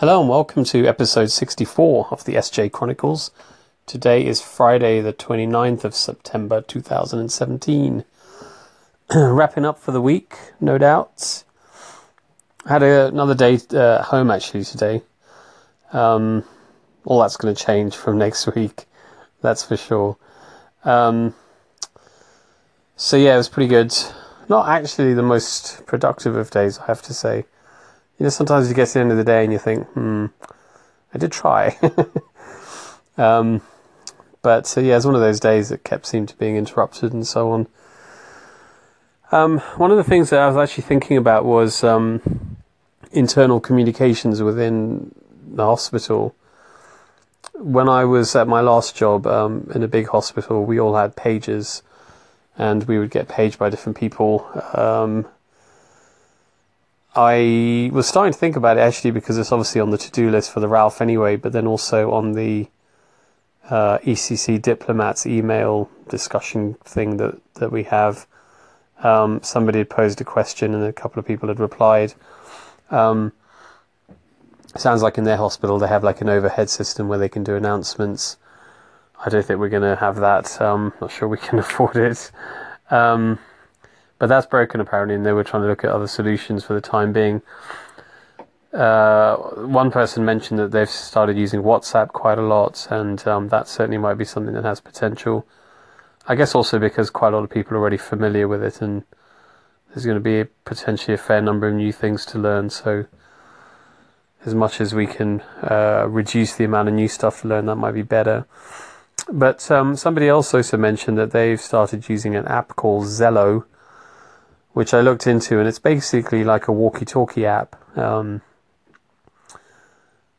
Hello and welcome to episode 64 of the SJ Chronicles. Today is Friday, the 29th of September 2017. Wrapping up for the week, no doubt. I had a, another day uh, home actually today. Um, all that's going to change from next week, that's for sure. Um, so yeah, it was pretty good. Not actually the most productive of days, I have to say. You know, sometimes you get to the end of the day and you think, hmm, I did try. um, but uh, yeah, it's one of those days that kept seemed to being interrupted and so on. Um, one of the things that I was actually thinking about was um, internal communications within the hospital. When I was at my last job um, in a big hospital, we all had pages, and we would get paged by different people. I was starting to think about it actually because it's obviously on the to-do list for the Ralph anyway, but then also on the uh, ECC diplomats email discussion thing that that we have. Um, somebody had posed a question and a couple of people had replied. Um, sounds like in their hospital they have like an overhead system where they can do announcements. I don't think we're going to have that. Um, not sure we can afford it. Um, but that's broken apparently, and they were trying to look at other solutions for the time being. Uh, one person mentioned that they've started using WhatsApp quite a lot, and um, that certainly might be something that has potential. I guess also because quite a lot of people are already familiar with it, and there's going to be potentially a fair number of new things to learn. So, as much as we can uh, reduce the amount of new stuff to learn, that might be better. But um, somebody else also mentioned that they've started using an app called Zello, which I looked into, and it's basically like a walkie-talkie app. Um,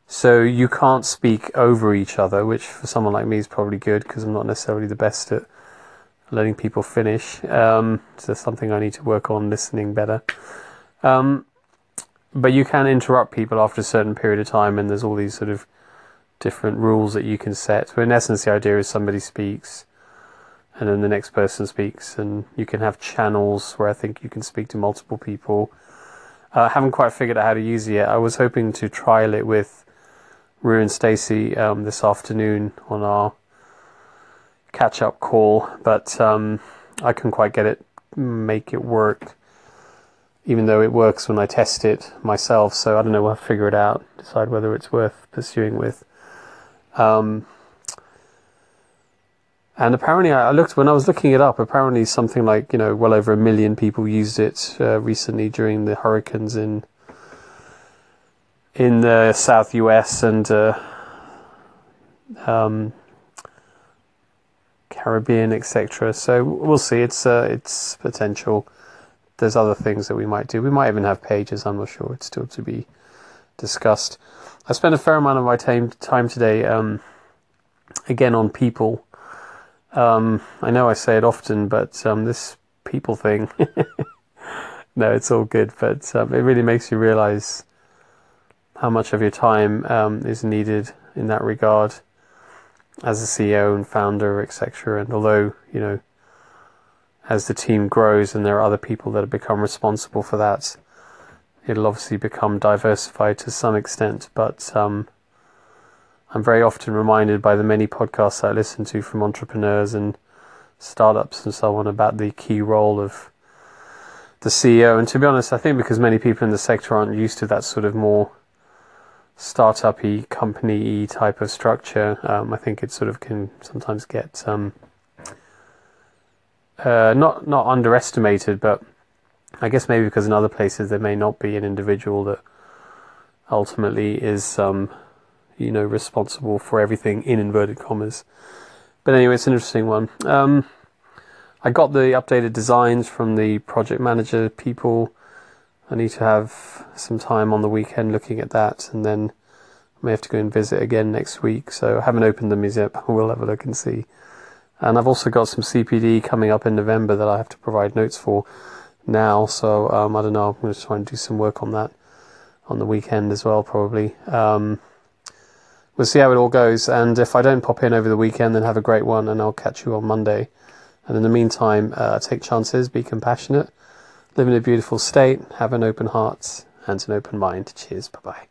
so you can't speak over each other, which for someone like me is probably good because I'm not necessarily the best at letting people finish. Um, so something I need to work on listening better. Um, but you can interrupt people after a certain period of time, and there's all these sort of different rules that you can set. But in essence, the idea is somebody speaks and then the next person speaks, and you can have channels where I think you can speak to multiple people. Uh, I haven't quite figured out how to use it yet. I was hoping to trial it with Rue and Stacy um, this afternoon on our catch up call, but um, I couldn't quite get it, make it work, even though it works when I test it myself. So I don't know, we'll figure it out, decide whether it's worth pursuing with. Um, and apparently, I looked when I was looking it up. Apparently, something like you know, well over a million people used it uh, recently during the hurricanes in in the South US and uh, um, Caribbean, etc. So we'll see. It's uh, it's potential. There's other things that we might do. We might even have pages. I'm not sure. It's still to be discussed. I spent a fair amount of my time time today, um, again on people um, I know I say it often, but um, this people thing, no, it's all good, but um, it really makes you realize how much of your time um, is needed in that regard as a CEO and founder, etc. And although, you know, as the team grows and there are other people that have become responsible for that, it'll obviously become diversified to some extent, but um, I'm very often reminded by the many podcasts I listen to from entrepreneurs and startups and so on about the key role of the CEO. And to be honest, I think because many people in the sector aren't used to that sort of more startup-y, company-y type of structure, um, I think it sort of can sometimes get um, uh, not not underestimated, but I guess maybe because in other places there may not be an individual that ultimately is um, you know, responsible for everything in inverted commas. But anyway, it's an interesting one. Um, I got the updated designs from the project manager people. I need to have some time on the weekend looking at that, and then I may have to go and visit again next week. So I haven't opened them as yet, but we'll have a look and see. And I've also got some CPD coming up in November that I have to provide notes for now. So um, I don't know. I'm going to try and do some work on that on the weekend as well, probably. Um, we'll see how it all goes. And if I don't pop in over the weekend, then have a great one, and I'll catch you on Monday. And in the meantime, uh, take chances, be compassionate, live in a beautiful state, have an open heart and an open mind. Cheers. Bye bye.